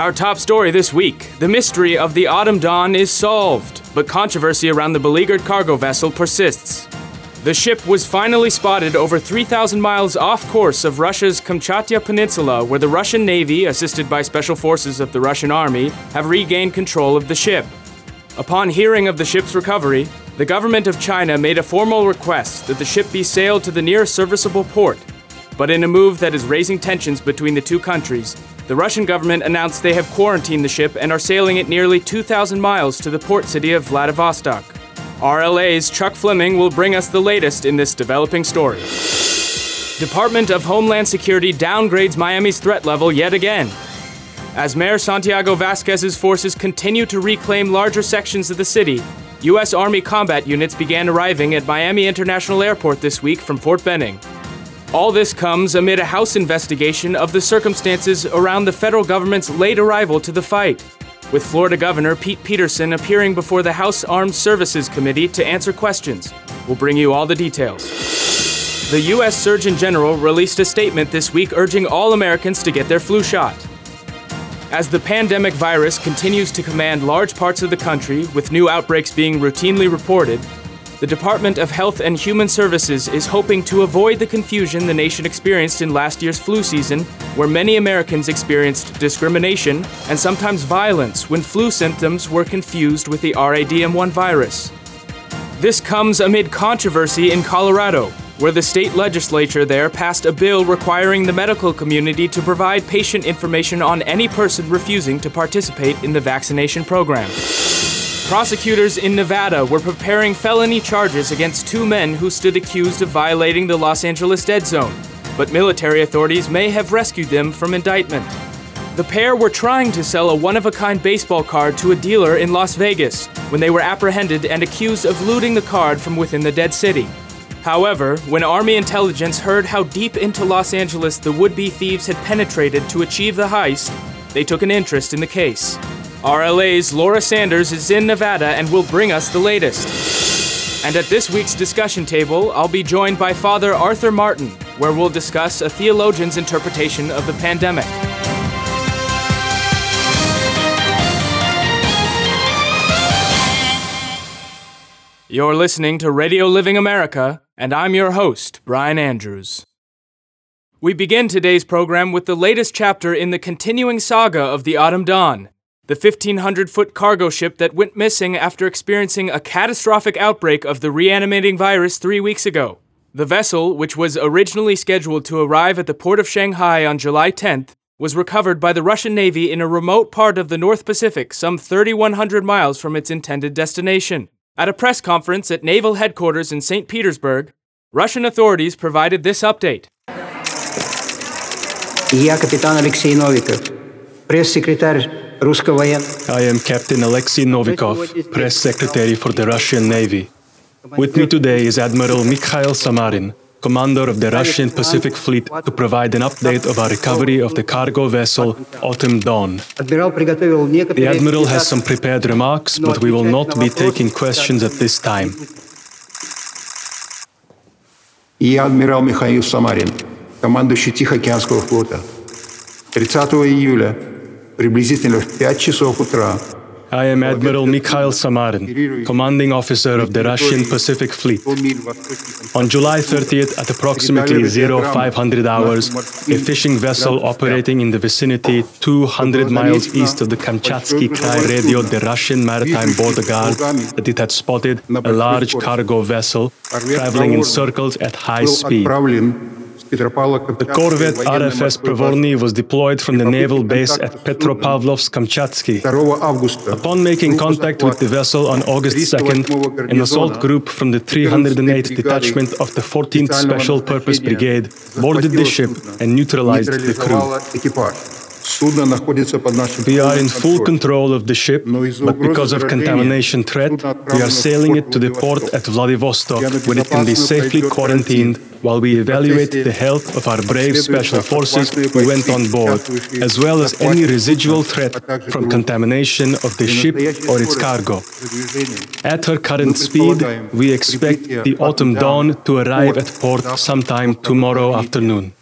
Our top story this week the mystery of the Autumn Dawn is solved, but controversy around the beleaguered cargo vessel persists. The ship was finally spotted over 3,000 miles off course of Russia's Kamchatka Peninsula, where the Russian Navy, assisted by special forces of the Russian Army, have regained control of the ship. Upon hearing of the ship's recovery, the government of China made a formal request that the ship be sailed to the nearest serviceable port. But in a move that is raising tensions between the two countries, the Russian government announced they have quarantined the ship and are sailing it nearly 2,000 miles to the port city of Vladivostok. RLA's Chuck Fleming will bring us the latest in this developing story. Department of Homeland Security downgrades Miami's threat level yet again. As Mayor Santiago Vasquez's forces continue to reclaim larger sections of the city, U.S. Army combat units began arriving at Miami International Airport this week from Fort Benning. All this comes amid a House investigation of the circumstances around the federal government's late arrival to the fight, with Florida Governor Pete Peterson appearing before the House Armed Services Committee to answer questions. We'll bring you all the details. The U.S. Surgeon General released a statement this week urging all Americans to get their flu shot. As the pandemic virus continues to command large parts of the country, with new outbreaks being routinely reported, the Department of Health and Human Services is hoping to avoid the confusion the nation experienced in last year's flu season, where many Americans experienced discrimination and sometimes violence when flu symptoms were confused with the RADM1 virus. This comes amid controversy in Colorado, where the state legislature there passed a bill requiring the medical community to provide patient information on any person refusing to participate in the vaccination program. Prosecutors in Nevada were preparing felony charges against two men who stood accused of violating the Los Angeles dead zone, but military authorities may have rescued them from indictment. The pair were trying to sell a one of a kind baseball card to a dealer in Las Vegas when they were apprehended and accused of looting the card from within the dead city. However, when Army intelligence heard how deep into Los Angeles the would be thieves had penetrated to achieve the heist, they took an interest in the case. RLA's Laura Sanders is in Nevada and will bring us the latest. And at this week's discussion table, I'll be joined by Father Arthur Martin, where we'll discuss a theologian's interpretation of the pandemic. You're listening to Radio Living America, and I'm your host, Brian Andrews. We begin today's program with the latest chapter in the continuing saga of the Autumn Dawn, the 1,500 foot cargo ship that went missing after experiencing a catastrophic outbreak of the reanimating virus three weeks ago. The vessel, which was originally scheduled to arrive at the port of Shanghai on July 10th, was recovered by the Russian Navy in a remote part of the North Pacific, some 3,100 miles from its intended destination. At a press conference at naval headquarters in St. Petersburg, Russian authorities provided this update. Я капитан Алексей Новиков, пресс-секретарь I am Captain Alexei Novikov, Press Secretary for the Russian Navy. With me today is Admiral Mikhail Samarin, Commander of the Russian Pacific Fleet, to provide an update of our recovery of the cargo vessel Autumn Dawn. The Admiral has some prepared remarks, but we will not be taking questions at this time. Я адмирал Михаил Самарин, командующий Тихоокеанского флота. 30 июля приблизительно в 5 часов утра I am Admiral Mikhail Samarin, commanding officer of the Russian Pacific Fleet. On July 30th, at approximately 0500 hours, a fishing vessel operating in the vicinity 200 miles east of the Kamchatsky Krai radioed the Russian Maritime Border Guard that it had spotted a large cargo vessel traveling in circles at high speed. The corvette RFS Provorny was deployed from the naval base at Petropavlovsk-Kamchatsky. Upon making contact with the vessel on August 2nd, an assault group from the 308 detachment of the 14th Special Purpose Brigade boarded the ship and neutralized the crew. We are in full control of the ship, but because of contamination threat, we are sailing it to the port at Vladivostok, where it can be safely quarantined while we evaluate the health of our brave special forces who went on board, as well as any residual threat from contamination of the ship or its cargo. At her current speed, we expect the autumn dawn to arrive at port sometime tomorrow afternoon.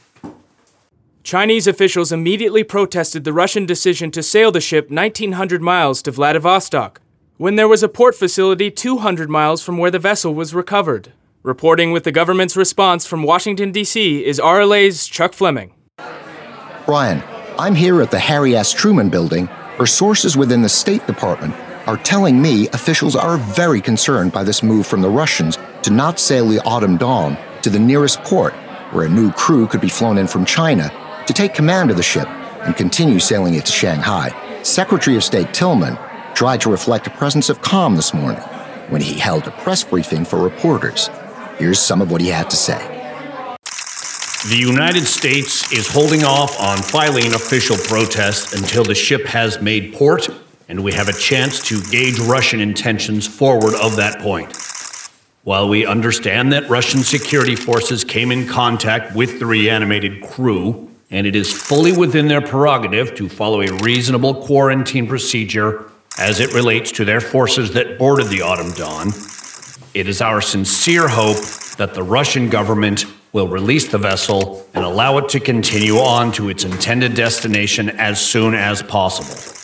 Chinese officials immediately protested the Russian decision to sail the ship 1,900 miles to Vladivostok, when there was a port facility 200 miles from where the vessel was recovered. Reporting with the government's response from Washington, D.C., is RLA's Chuck Fleming. Brian, I'm here at the Harry S. Truman building, where sources within the State Department are telling me officials are very concerned by this move from the Russians to not sail the Autumn Dawn to the nearest port, where a new crew could be flown in from China to take command of the ship and continue sailing it to Shanghai. Secretary of State Tillman tried to reflect a presence of calm this morning when he held a press briefing for reporters. Here's some of what he had to say. The United States is holding off on filing official protest until the ship has made port and we have a chance to gauge Russian intentions forward of that point. While we understand that Russian security forces came in contact with the reanimated crew, and it is fully within their prerogative to follow a reasonable quarantine procedure as it relates to their forces that boarded the Autumn Dawn, it is our sincere hope that the Russian government will release the vessel and allow it to continue on to its intended destination as soon as possible.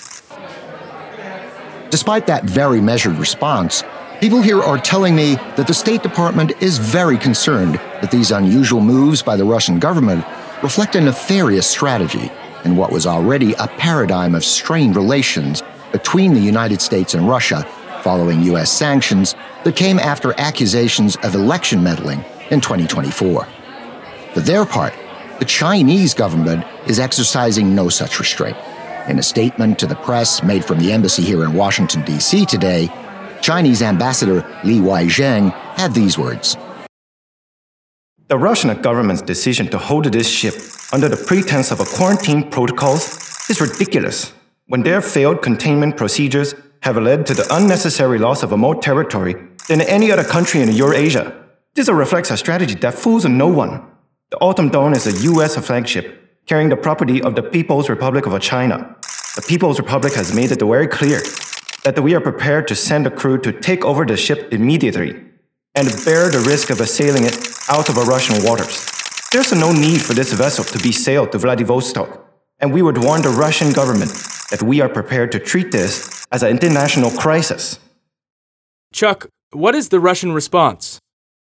Despite that very measured response, people here are telling me that the State Department is very concerned that these unusual moves by the Russian government reflect a nefarious strategy in what was already a paradigm of strained relations between the United States and Russia following U.S. sanctions that came after accusations of election meddling in 2024. For their part, the Chinese government is exercising no such restraint. In a statement to the press made from the embassy here in Washington, D.C. today, Chinese Ambassador Li Weizheng had these words The Russian government's decision to hold this ship under the pretense of a quarantine protocols is ridiculous when their failed containment procedures have led to the unnecessary loss of more territory than any other country in Eurasia. This reflects a strategy that fools no one. The Autumn Dawn is a U.S. flagship carrying the property of the People's Republic of China. The People's Republic has made it very clear that we are prepared to send a crew to take over the ship immediately and bear the risk of assailing it out of our Russian waters. There's no need for this vessel to be sailed to Vladivostok, and we would warn the Russian government that we are prepared to treat this as an international crisis. Chuck, what is the Russian response?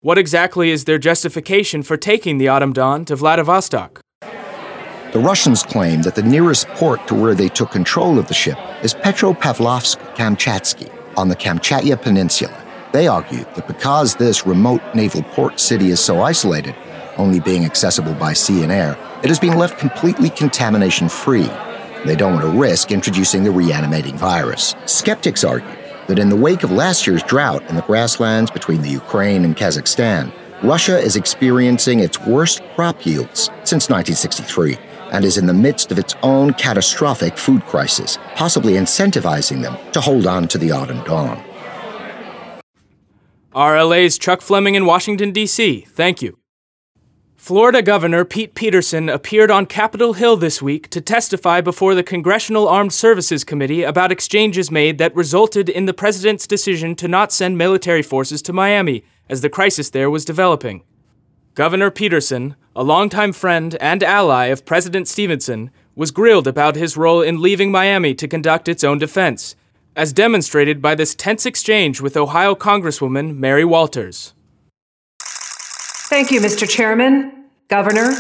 What exactly is their justification for taking the Autumn Dawn to Vladivostok? The Russians claim that the nearest port to where they took control of the ship is Petropavlovsk-Kamchatsky on the Kamchatka Peninsula. They argue that because this remote naval port city is so isolated, only being accessible by sea and air, it has been left completely contamination free. They don't want to risk introducing the reanimating virus. Skeptics argue that in the wake of last year's drought in the grasslands between the Ukraine and Kazakhstan, Russia is experiencing its worst crop yields since 1963 and is in the midst of its own catastrophic food crisis, possibly incentivizing them to hold on to the autumn dawn. RLA's Chuck Fleming in Washington, D.C. Thank you. Florida Governor Pete Peterson appeared on Capitol Hill this week to testify before the Congressional Armed Services Committee about exchanges made that resulted in the president's decision to not send military forces to Miami as the crisis there was developing. Governor Peterson, a longtime friend and ally of President Stevenson, was grilled about his role in leaving Miami to conduct its own defense, as demonstrated by this tense exchange with Ohio Congresswoman Mary Walters. Thank you, Mr. Chairman. Governor,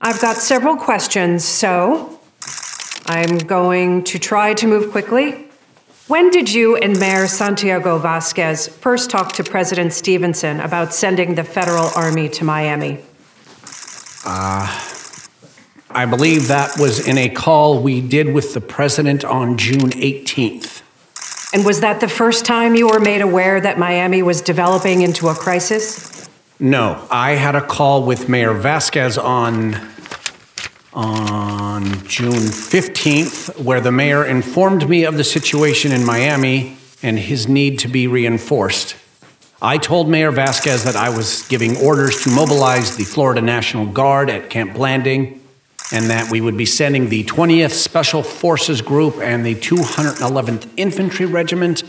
I've got several questions, so I'm going to try to move quickly. When did you and Mayor Santiago Vasquez first talk to President Stevenson about sending the federal army to Miami? Uh, I believe that was in a call we did with the president on June 18th. And was that the first time you were made aware that Miami was developing into a crisis? No, I had a call with Mayor Vasquez on on June 15th, where the mayor informed me of the situation in Miami and his need to be reinforced. I told Mayor Vasquez that I was giving orders to mobilize the Florida National Guard at Camp Blanding and that we would be sending the 20th Special Forces Group and the 211th Infantry Regiment,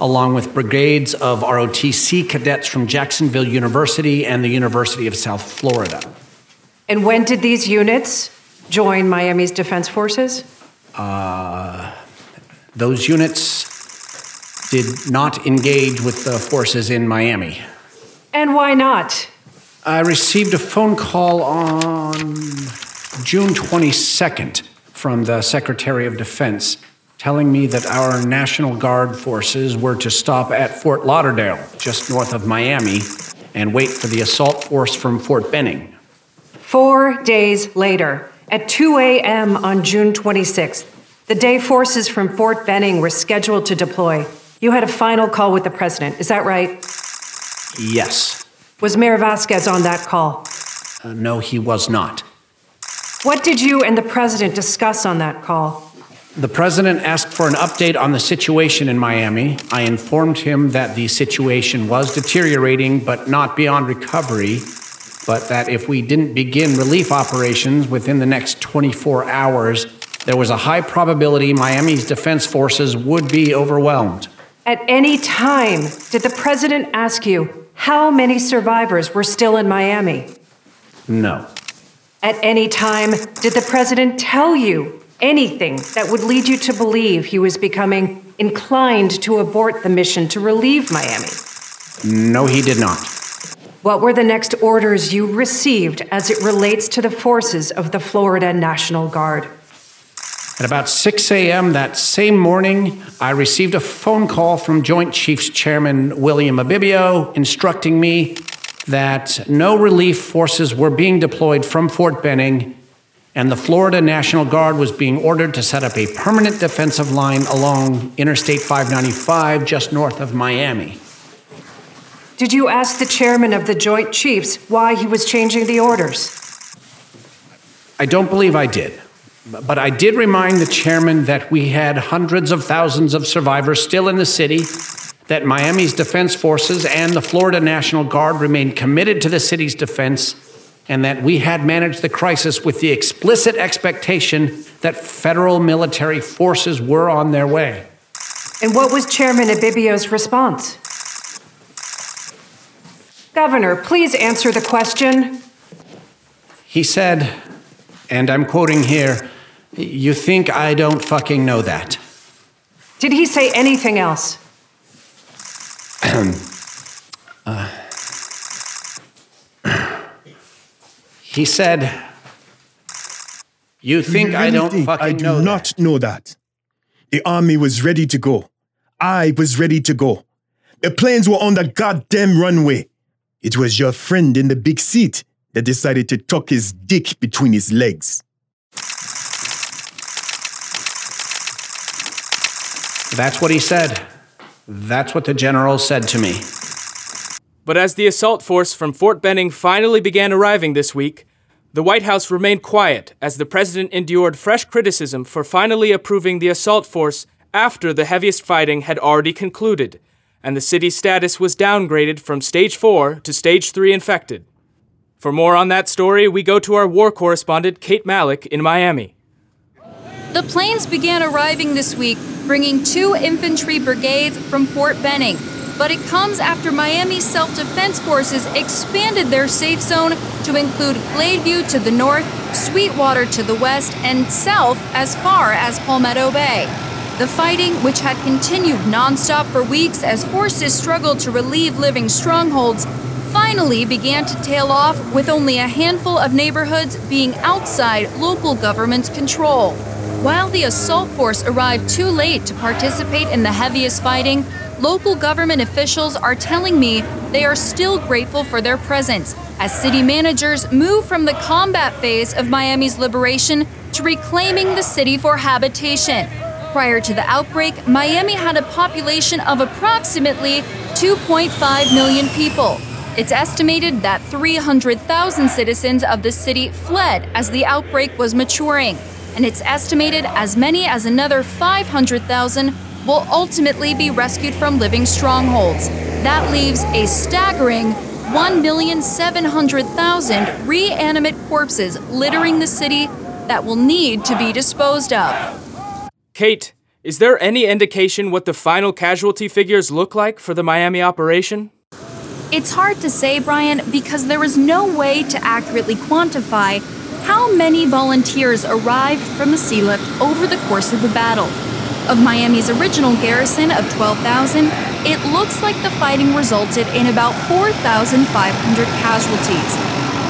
along with brigades of ROTC cadets from Jacksonville University and the University of South Florida. And when did these units join Miami's defense forces? Uh, those units did not engage with the forces in Miami. And why not? I received a phone call on June 22nd from the Secretary of Defense telling me that our National Guard forces were to stop at Fort Lauderdale, just north of Miami, and wait for the assault force from Fort Benning. Four days later, at 2 a.m. on June 26th, the day forces from Fort Benning were scheduled to deploy. You had a final call with the president, is that right? Yes. Was Mayor Vasquez on that call? Uh, no, he was not. What did you and the president discuss on that call? The president asked for an update on the situation in Miami. I informed him that the situation was deteriorating, but not beyond recovery, but that if we didn't begin relief operations within the next 24 hours, there was a high probability Miami's defense forces would be overwhelmed. At any time, did the president ask you how many survivors were still in Miami? No. At any time, did the president tell you anything that would lead you to believe he was becoming inclined to abort the mission to relieve Miami? No, he did not. What were the next orders you received as it relates to the forces of the Florida National Guard? At about 6 a.m. that same morning, I received a phone call from Joint Chiefs Chairman William Abibio instructing me that no relief forces were being deployed from Fort Benning and the Florida National Guard was being ordered to set up a permanent defensive line along Interstate 595 just north of Miami. Did you ask the chairman of the Joint Chiefs why he was changing the orders? I don't believe I did. But I did remind the chairman that we had hundreds of thousands of survivors still in the city, that Miami's defense forces and the Florida National Guard remained committed to the city's defense, and that we had managed the crisis with the explicit expectation that federal military forces were on their way. And what was Chairman Abibio's response? Governor, please answer the question. He said, and I'm quoting here, you think I don't fucking know that? Did he say anything else? Uh, he said, You think you really I don't think fucking I do know not that? know that. The army was ready to go. I was ready to go. The planes were on the goddamn runway. It was your friend in the big seat that decided to tuck his dick between his legs. That's what he said. That's what the general said to me. But as the assault force from Fort Benning finally began arriving this week, the White House remained quiet as the president endured fresh criticism for finally approving the assault force after the heaviest fighting had already concluded, and the city's status was downgraded from stage 4 to stage 3 infected. For more on that story, we go to our war correspondent, Kate Malik, in Miami. The planes began arriving this week, bringing two infantry brigades from Fort Benning. But it comes after Miami's self defense forces expanded their safe zone to include Gladeview to the north, Sweetwater to the west, and south as far as Palmetto Bay. The fighting, which had continued nonstop for weeks as forces struggled to relieve living strongholds, finally began to tail off with only a handful of neighborhoods being outside local government's control. While the assault force arrived too late to participate in the heaviest fighting, local government officials are telling me they are still grateful for their presence as city managers move from the combat phase of Miami's liberation to reclaiming the city for habitation. Prior to the outbreak, Miami had a population of approximately 2.5 million people. It's estimated that 300,000 citizens of the city fled as the outbreak was maturing, and it's estimated as many as another 500,000 will ultimately be rescued from living strongholds. That leaves a staggering 1,700,000 reanimate corpses littering the city that will need to be disposed of. Kate, is there any indication what the final casualty figures look like for the Miami operation? It's hard to say, Brian, because there is no way to accurately quantify how many volunteers arrived from the sea lift over the course of the battle. Of Miami's original garrison of 12,000, it looks like the fighting resulted in about 4,500 casualties.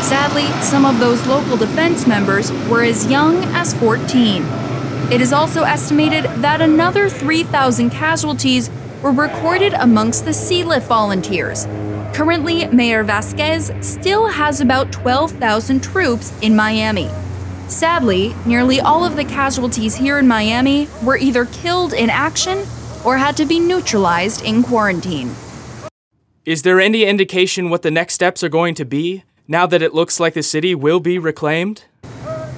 Sadly, some of those local defense members were as young as 14. It is also estimated that another 3,000 casualties were recorded amongst the sea lift volunteers. Currently, Mayor Vasquez still has about 12,000 troops in Miami. Sadly, nearly all of the casualties here in Miami were either killed in action or had to be neutralized in quarantine. Is there any indication what the next steps are going to be now that it looks like the city will be reclaimed?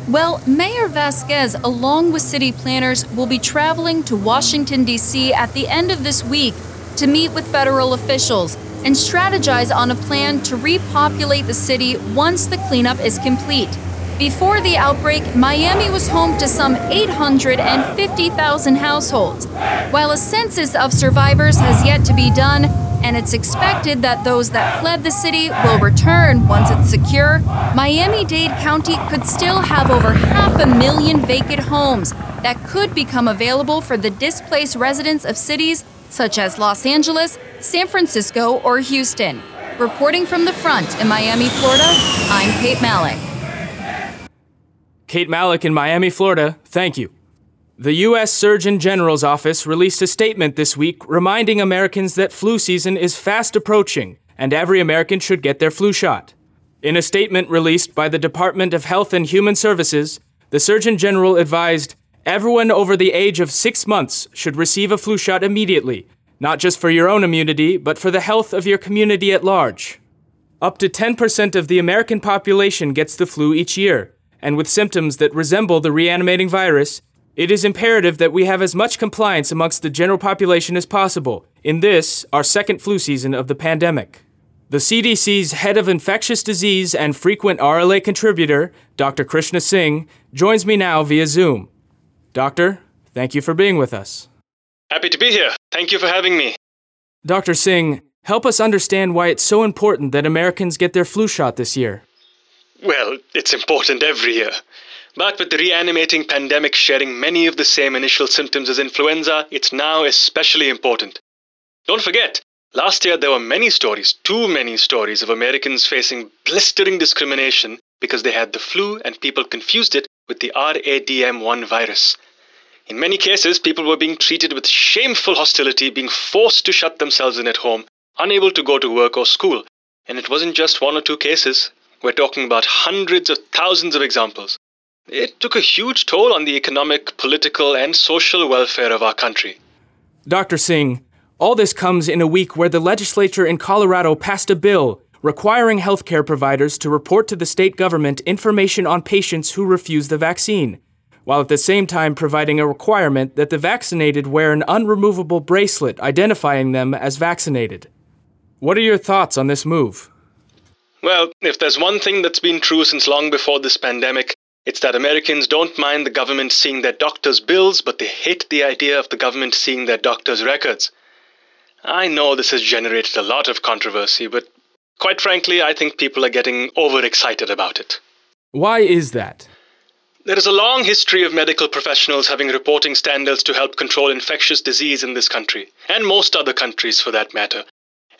Well, Mayor Vasquez, along with city planners, will be traveling to Washington, D.C. at the end of this week to meet with federal officials and strategize on a plan to repopulate the city once the cleanup is complete. Before the outbreak, Miami was home to some 850,000 households. While a census of survivors has yet to be done, and it's expected that those that fled the city will return once it's secure, Miami Dade County could still have over half a million vacant homes that could become available for the displaced residents of cities such as Los Angeles, San Francisco, or Houston. Reporting from the front in Miami, Florida, I'm Kate Malik. Kate Malik in Miami, Florida, thank you. The U.S. Surgeon General's office released a statement this week reminding Americans that flu season is fast approaching and every American should get their flu shot. In a statement released by the Department of Health and Human Services, the Surgeon General advised everyone over the age of six months should receive a flu shot immediately, not just for your own immunity, but for the health of your community at large. Up to 10% of the American population gets the flu each year, and with symptoms that resemble the reanimating virus, it is imperative that we have as much compliance amongst the general population as possible in this, our second flu season of the pandemic. The CDC's head of infectious disease and frequent RLA contributor, Dr. Krishna Singh, joins me now via Zoom. Doctor, thank you for being with us. Happy to be here. Thank you for having me. Dr. Singh, help us understand why it's so important that Americans get their flu shot this year. Well, it's important every year. But with the reanimating pandemic sharing many of the same initial symptoms as influenza, it's now especially important. Don't forget, last year there were many stories, too many stories, of Americans facing blistering discrimination because they had the flu and people confused it with the RADM1 virus. In many cases, people were being treated with shameful hostility, being forced to shut themselves in at home, unable to go to work or school. And it wasn't just one or two cases, we're talking about hundreds of thousands of examples. It took a huge toll on the economic, political, and social welfare of our country. Dr. Singh, all this comes in a week where the legislature in Colorado passed a bill requiring healthcare providers to report to the state government information on patients who refuse the vaccine, while at the same time providing a requirement that the vaccinated wear an unremovable bracelet identifying them as vaccinated. What are your thoughts on this move? Well, if there's one thing that's been true since long before this pandemic, it's that Americans don't mind the government seeing their doctors' bills, but they hate the idea of the government seeing their doctors' records. I know this has generated a lot of controversy, but quite frankly, I think people are getting overexcited about it. Why is that? There is a long history of medical professionals having reporting standards to help control infectious disease in this country, and most other countries for that matter.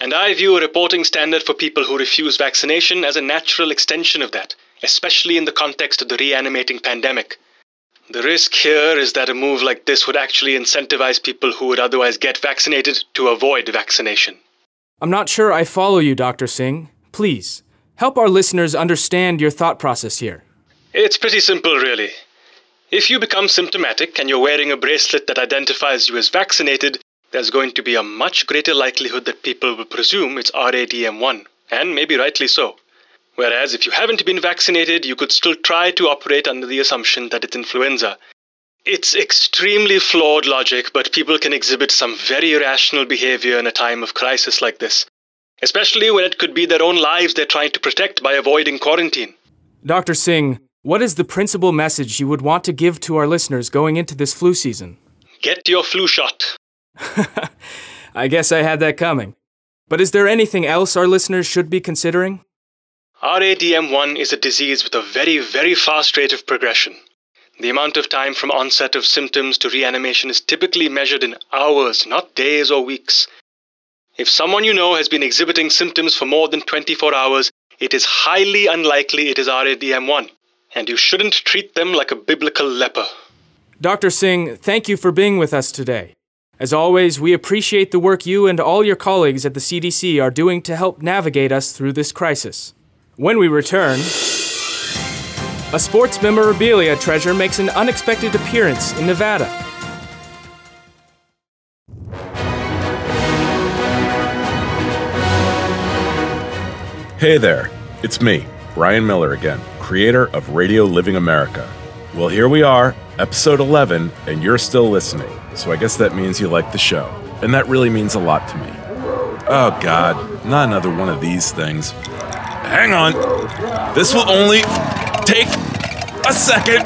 And I view a reporting standard for people who refuse vaccination as a natural extension of that, especially in the context of the reanimating pandemic. The risk here is that a move like this would actually incentivize people who would otherwise get vaccinated to avoid vaccination. I'm not sure I follow you, Dr. Singh. Please, help our listeners understand your thought process here. It's pretty simple, really. If you become symptomatic and you're wearing a bracelet that identifies you as vaccinated, there's going to be a much greater likelihood that people will presume it's RADM1, and maybe rightly so. Whereas if you haven't been vaccinated, you could still try to operate under the assumption that it's influenza. It's extremely flawed logic, but people can exhibit some very irrational behavior in a time of crisis like this, especially when it could be their own lives they're trying to protect by avoiding quarantine. Dr. Singh, what is the principal message you would want to give to our listeners going into this flu season? Get your flu shot. I guess I had that coming. But is there anything else our listeners should be considering? RADM1 is a disease with a very, very fast rate of progression. The amount of time from onset of symptoms to reanimation is typically measured in hours, not days or weeks. If someone you know has been exhibiting symptoms for more than 24 hours, it is highly unlikely it is RADM1, and you shouldn't treat them like a biblical leper. Dr. Singh, thank you for being with us today. As always, we appreciate the work you and all your colleagues at the CDC are doing to help navigate us through this crisis. When we return, a sports memorabilia treasure makes an unexpected appearance in Nevada. Hey there, it's me, Brian Miller again, creator of Radio Living America. Well, here we are, episode 11, and you're still listening, so I guess that means you like the show. And that really means a lot to me. Oh, God, not another one of these things. Hang on. This will only take a second.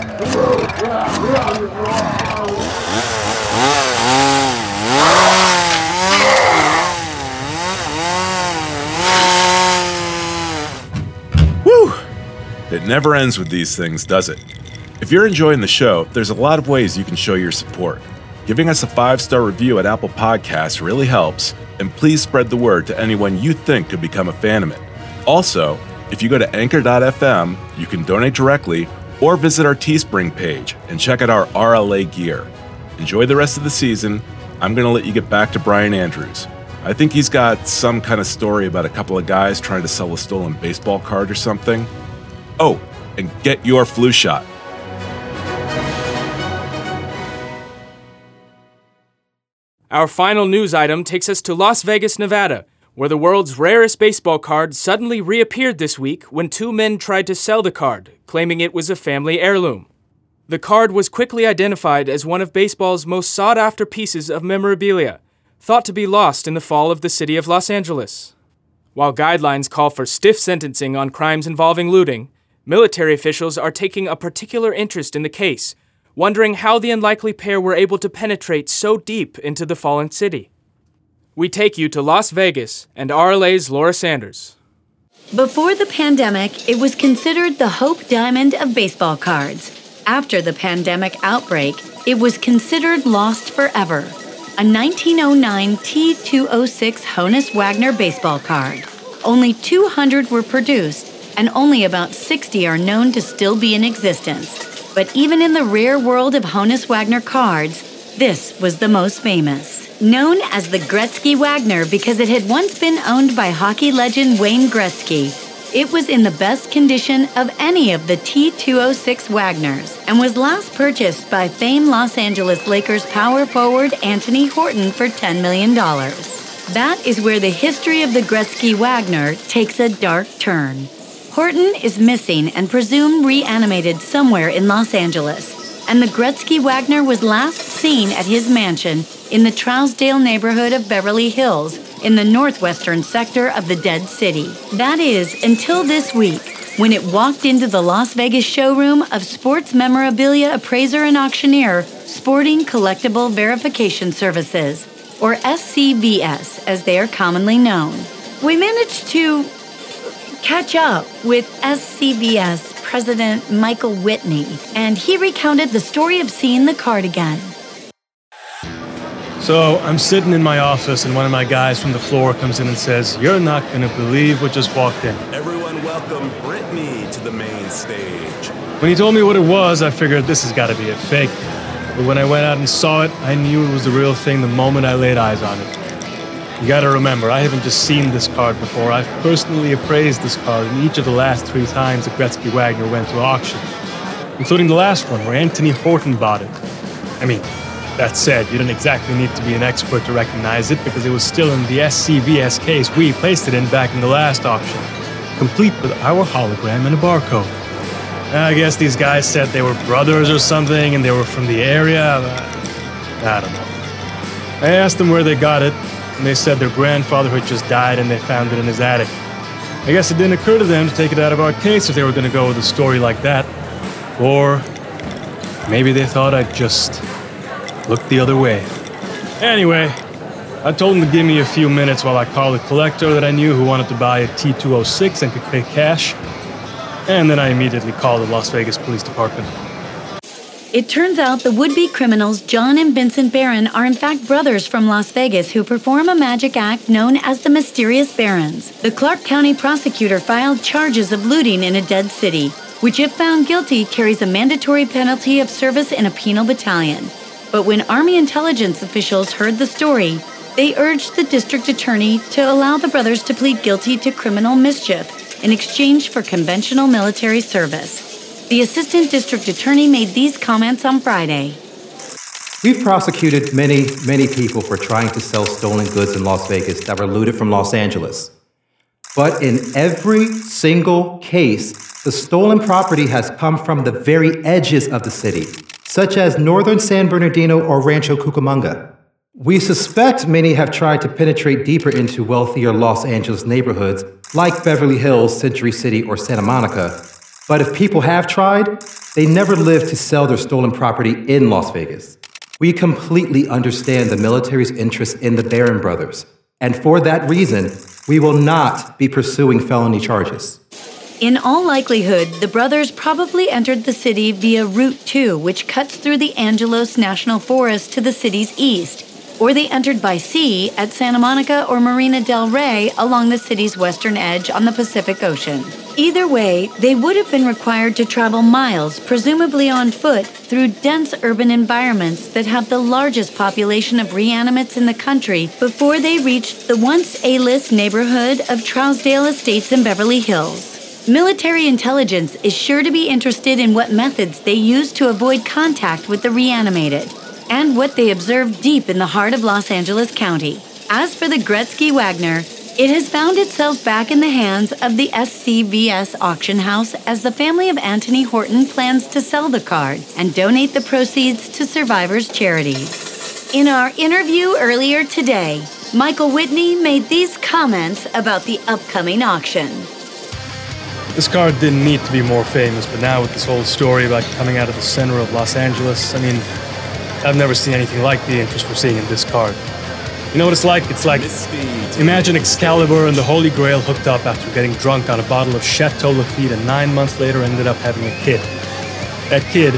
It never ends with these things, does it? If you're enjoying the show, there's a lot of ways you can show your support. Giving us a five star review at Apple Podcasts really helps, and please spread the word to anyone you think could become a fan of it. Also, if you go to anchor.fm, you can donate directly or visit our Teespring page and check out our RLA gear. Enjoy the rest of the season. I'm going to let you get back to Brian Andrews. I think he's got some kind of story about a couple of guys trying to sell a stolen baseball card or something. Oh, and get your flu shot. Our final news item takes us to Las Vegas, Nevada, where the world's rarest baseball card suddenly reappeared this week when two men tried to sell the card, claiming it was a family heirloom. The card was quickly identified as one of baseball's most sought after pieces of memorabilia, thought to be lost in the fall of the city of Los Angeles. While guidelines call for stiff sentencing on crimes involving looting, military officials are taking a particular interest in the case wondering how the unlikely pair were able to penetrate so deep into the fallen city. We take you to Las Vegas and RLA's Laura Sanders. Before the pandemic, it was considered the Hope Diamond of baseball cards. After the pandemic outbreak, it was considered lost forever. A 1909 T206 Honus Wagner baseball card. Only 200 were produced, and only about 60 are known to still be in existence. But even in the rare world of Honus Wagner cards, this was the most famous. Known as the Gretzky Wagner because it had once been owned by hockey legend Wayne Gretzky, it was in the best condition of any of the T206 Wagners and was last purchased by famed Los Angeles Lakers power forward Anthony Horton for $10 million. That is where the history of the Gretzky Wagner takes a dark turn. Horton is missing and presumed reanimated somewhere in Los Angeles, and the Gretzky Wagner was last seen at his mansion in the Trousdale neighborhood of Beverly Hills in the northwestern sector of the Dead City. That is, until this week, when it walked into the Las Vegas showroom of sports memorabilia appraiser and auctioneer Sporting Collectible Verification Services, or SCVS as they are commonly known. We managed to catch up with SCVS President Michael Whitney, and he recounted the story of seeing the card again. So I'm sitting in my office, and one of my guys from the floor comes in and says, You're not going to believe what just walked in. Everyone, welcome Brittany to the main stage. When he told me what it was, I figured this has got to be a fake. But when I went out and saw it, I knew it was the real thing the moment I laid eyes on it. You gotta remember, I haven't just seen this card before. I've personally appraised this card in each of the last three times the Gretzky Wagner went to auction, including the last one where Anthony Horton bought it. I mean, that said, you don't exactly need to be an expert to recognize it because it was still in the SCVS case we placed it in back in the last auction, complete with our hologram and a barcode. I guess these guys said they were brothers or something and they were from the area. I don't know. I asked them where they got it, and they said their grandfather had just died and they found it in his attic. I guess it didn't occur to them to take it out of our case if they were going to go with a story like that. Or maybe they thought I'd just look the other way. Anyway, I told him to give me a few minutes while I called a collector that I knew who wanted to buy a T206 and could pay cash. And then I immediately called the Las Vegas Police Department. It turns out the would be criminals John and Vincent Barron are in fact brothers from Las Vegas who perform a magic act known as the Mysterious Barons. The Clark County prosecutor filed charges of looting in a dead city, which, if found guilty, carries a mandatory penalty of service in a penal battalion. But when Army intelligence officials heard the story, they urged the district attorney to allow the brothers to plead guilty to criminal mischief in exchange for conventional military service. The assistant district attorney made these comments on Friday. We've prosecuted many, many people for trying to sell stolen goods in Las Vegas that were looted from Los Angeles. But in every single case, the stolen property has come from the very edges of the city, such as northern San Bernardino or Rancho Cucamonga. We suspect many have tried to penetrate deeper into wealthier Los Angeles neighborhoods like Beverly Hills, Century City, or Santa Monica, but if people have tried, they never live to sell their stolen property in Las Vegas. We completely understand the military's interest in the Barron brothers, and for that reason, we will not be pursuing felony charges. In all likelihood, the brothers probably entered the city via Route 2, which cuts through the Angeles National Forest to the city's east, or they entered by sea at Santa Monica or Marina del Rey along the city's western edge on the Pacific Ocean. Either way, they would have been required to travel miles, presumably on foot, through dense urban environments that have the largest population of reanimates in the country before they reached the once A list neighborhood of Trousdale Estates in Beverly Hills. Military intelligence is sure to be interested in what methods they use to avoid contact with the reanimated and what they observed deep in the heart of Los Angeles County. As for the Gretzky Wagner, it has found itself back in the hands of the SCVS auction house as the family of Anthony Horton plans to sell the card and donate the proceeds to survivors' charities. In our interview earlier today, Michael Whitney made these comments about the upcoming auction. This card didn't need to be more famous, but now with this whole story about coming out of the center of Los Angeles, I mean, I've never seen anything like the interest we're seeing in this card. You know what it's like? It's like imagine Excalibur and the Holy Grail hooked up after getting drunk on a bottle of Chateau Lafite and nine months later ended up having a kid. That kid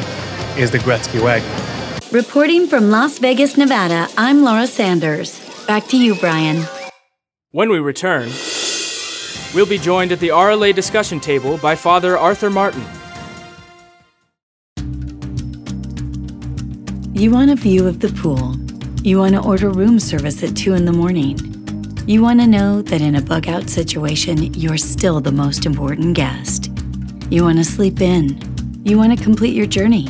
is the Gretzky Wagner. Reporting from Las Vegas, Nevada, I'm Laura Sanders. Back to you, Brian. When we return, we'll be joined at the RLA discussion table by Father Arthur Martin. You want a view of the pool you want to order room service at 2 in the morning. You want to know that in a bug out situation, you're still the most important guest. You want to sleep in. You want to complete your journey.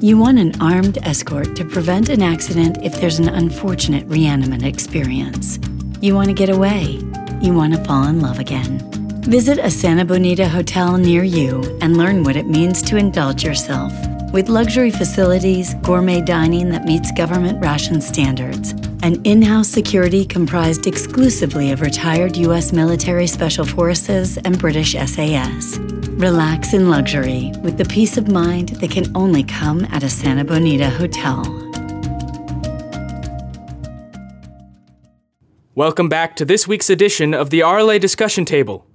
You want an armed escort to prevent an accident if there's an unfortunate reanimate experience. You want to get away. You want to fall in love again. Visit a Santa Bonita hotel near you and learn what it means to indulge yourself with luxury facilities, gourmet dining that meets government ration standards, and in house security comprised exclusively of retired U.S. military special forces and British SAS. Relax in luxury with the peace of mind that can only come at a Santa Bonita hotel. Welcome back to this week's edition of the RLA Discussion Table.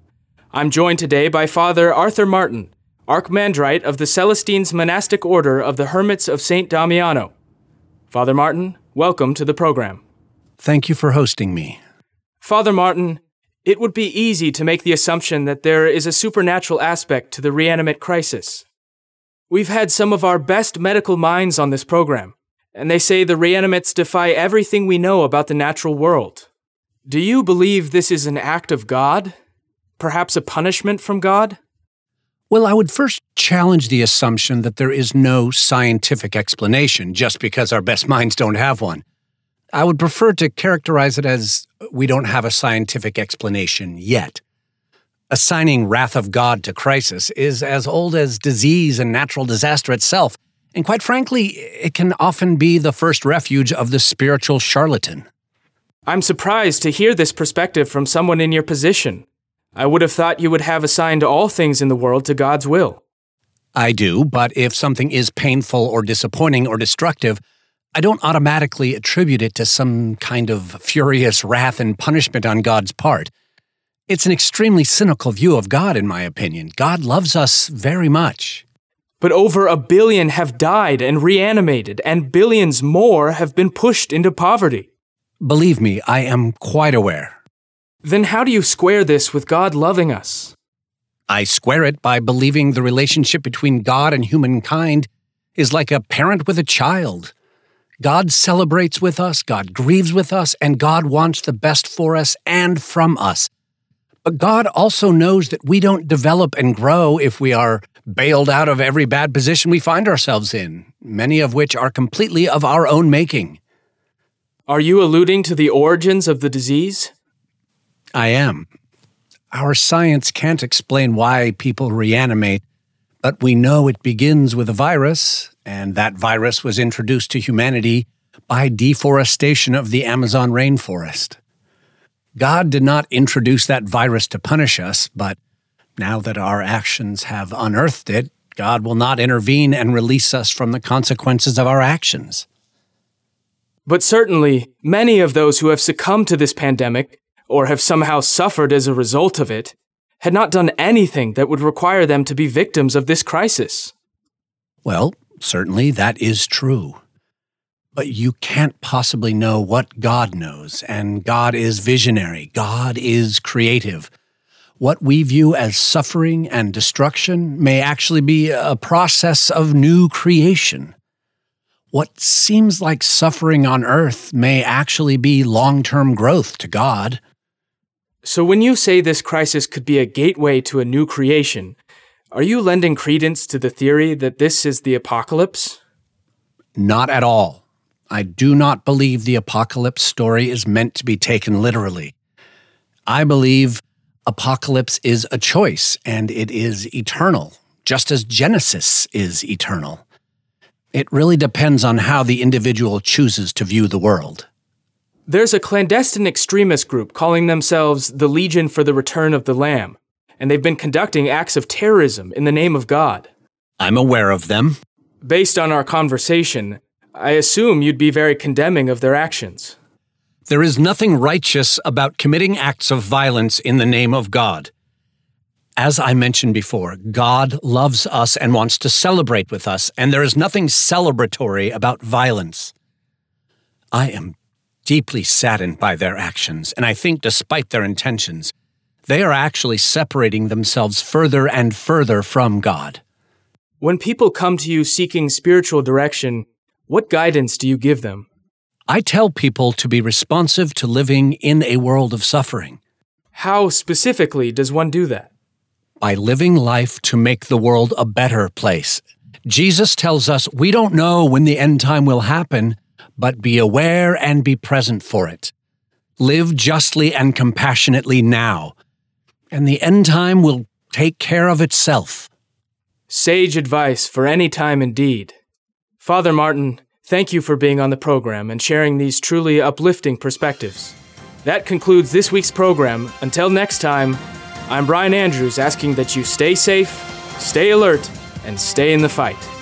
I'm joined today by Father Arthur Martin, Archimandrite of the Celestines Monastic Order of the Hermits of St. Damiano. Father Martin, welcome to the program. Thank you for hosting me. Father Martin, it would be easy to make the assumption that there is a supernatural aspect to the reanimate crisis. We've had some of our best medical minds on this program, and they say the reanimates defy everything we know about the natural world. Do you believe this is an act of God? Perhaps a punishment from God? Well, I would first challenge the assumption that there is no scientific explanation just because our best minds don't have one. I would prefer to characterize it as we don't have a scientific explanation yet. Assigning wrath of God to crisis is as old as disease and natural disaster itself, and quite frankly, it can often be the first refuge of the spiritual charlatan. I'm surprised to hear this perspective from someone in your position. I would have thought you would have assigned all things in the world to God's will. I do, but if something is painful or disappointing or destructive, I don't automatically attribute it to some kind of furious wrath and punishment on God's part. It's an extremely cynical view of God, in my opinion. God loves us very much. But over a billion have died and reanimated, and billions more have been pushed into poverty. Believe me, I am quite aware. Then how do you square this with God loving us? I square it by believing the relationship between God and humankind is like a parent with a child. God celebrates with us, God grieves with us, and God wants the best for us and from us. But God also knows that we don't develop and grow if we are bailed out of every bad position we find ourselves in, many of which are completely of our own making. Are you alluding to the origins of the disease? I am. Our science can't explain why people reanimate, but we know it begins with a virus, and that virus was introduced to humanity by deforestation of the Amazon rainforest. God did not introduce that virus to punish us, but now that our actions have unearthed it, God will not intervene and release us from the consequences of our actions. But certainly, many of those who have succumbed to this pandemic, or have somehow suffered as a result of it, had not done anything that would require them to be victims of this crisis. Well, certainly that is true. But you can't possibly know what God knows, and God is visionary, God is creative. What we view as suffering and destruction may actually be a process of new creation. What seems like suffering on earth may actually be long term growth to God. So, when you say this crisis could be a gateway to a new creation, are you lending credence to the theory that this is the apocalypse? Not at all. I do not believe the apocalypse story is meant to be taken literally. I believe apocalypse is a choice and it is eternal, just as Genesis is eternal. It really depends on how the individual chooses to view the world. There's a clandestine extremist group calling themselves the Legion for the Return of the Lamb, and they've been conducting acts of terrorism in the name of God. I'm aware of them. Based on our conversation, I assume you'd be very condemning of their actions. There is nothing righteous about committing acts of violence in the name of God. As I mentioned before, God loves us and wants to celebrate with us, and there is nothing celebratory about violence. I am deeply saddened by their actions, and I think, despite their intentions, they are actually separating themselves further and further from God. When people come to you seeking spiritual direction, what guidance do you give them? I tell people to be responsive to living in a world of suffering. How specifically does one do that? By living life to make the world a better place. Jesus tells us we don't know when the end time will happen, but be aware and be present for it. Live justly and compassionately now, and the end time will take care of itself. Sage advice for any time indeed. Father Martin, thank you for being on the program and sharing these truly uplifting perspectives. That concludes this week's program. Until next time, I'm Brian Andrews asking that you stay safe, stay alert, and stay in the fight.